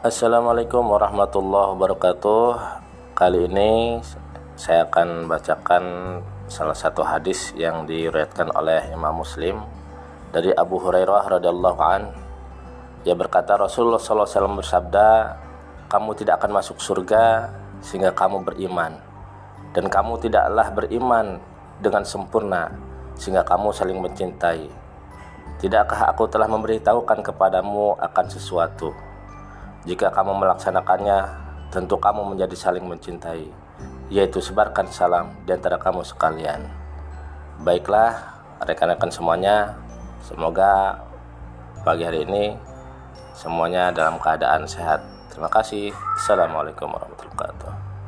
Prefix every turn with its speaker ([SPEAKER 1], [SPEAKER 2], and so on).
[SPEAKER 1] Assalamualaikum warahmatullahi wabarakatuh. Kali ini saya akan bacakan salah satu hadis yang diriwayatkan oleh Imam Muslim dari Abu Hurairah radhiyallahu an. Ia berkata Rasulullah SAW bersabda, "Kamu tidak akan masuk surga sehingga kamu beriman, dan kamu tidaklah beriman dengan sempurna sehingga kamu saling mencintai. Tidakkah aku telah memberitahukan kepadamu akan sesuatu?" Jika kamu melaksanakannya, tentu kamu menjadi saling mencintai, yaitu sebarkan salam di antara kamu sekalian. Baiklah, rekan-rekan semuanya, semoga pagi hari ini semuanya dalam keadaan sehat. Terima kasih. Assalamualaikum warahmatullahi wabarakatuh.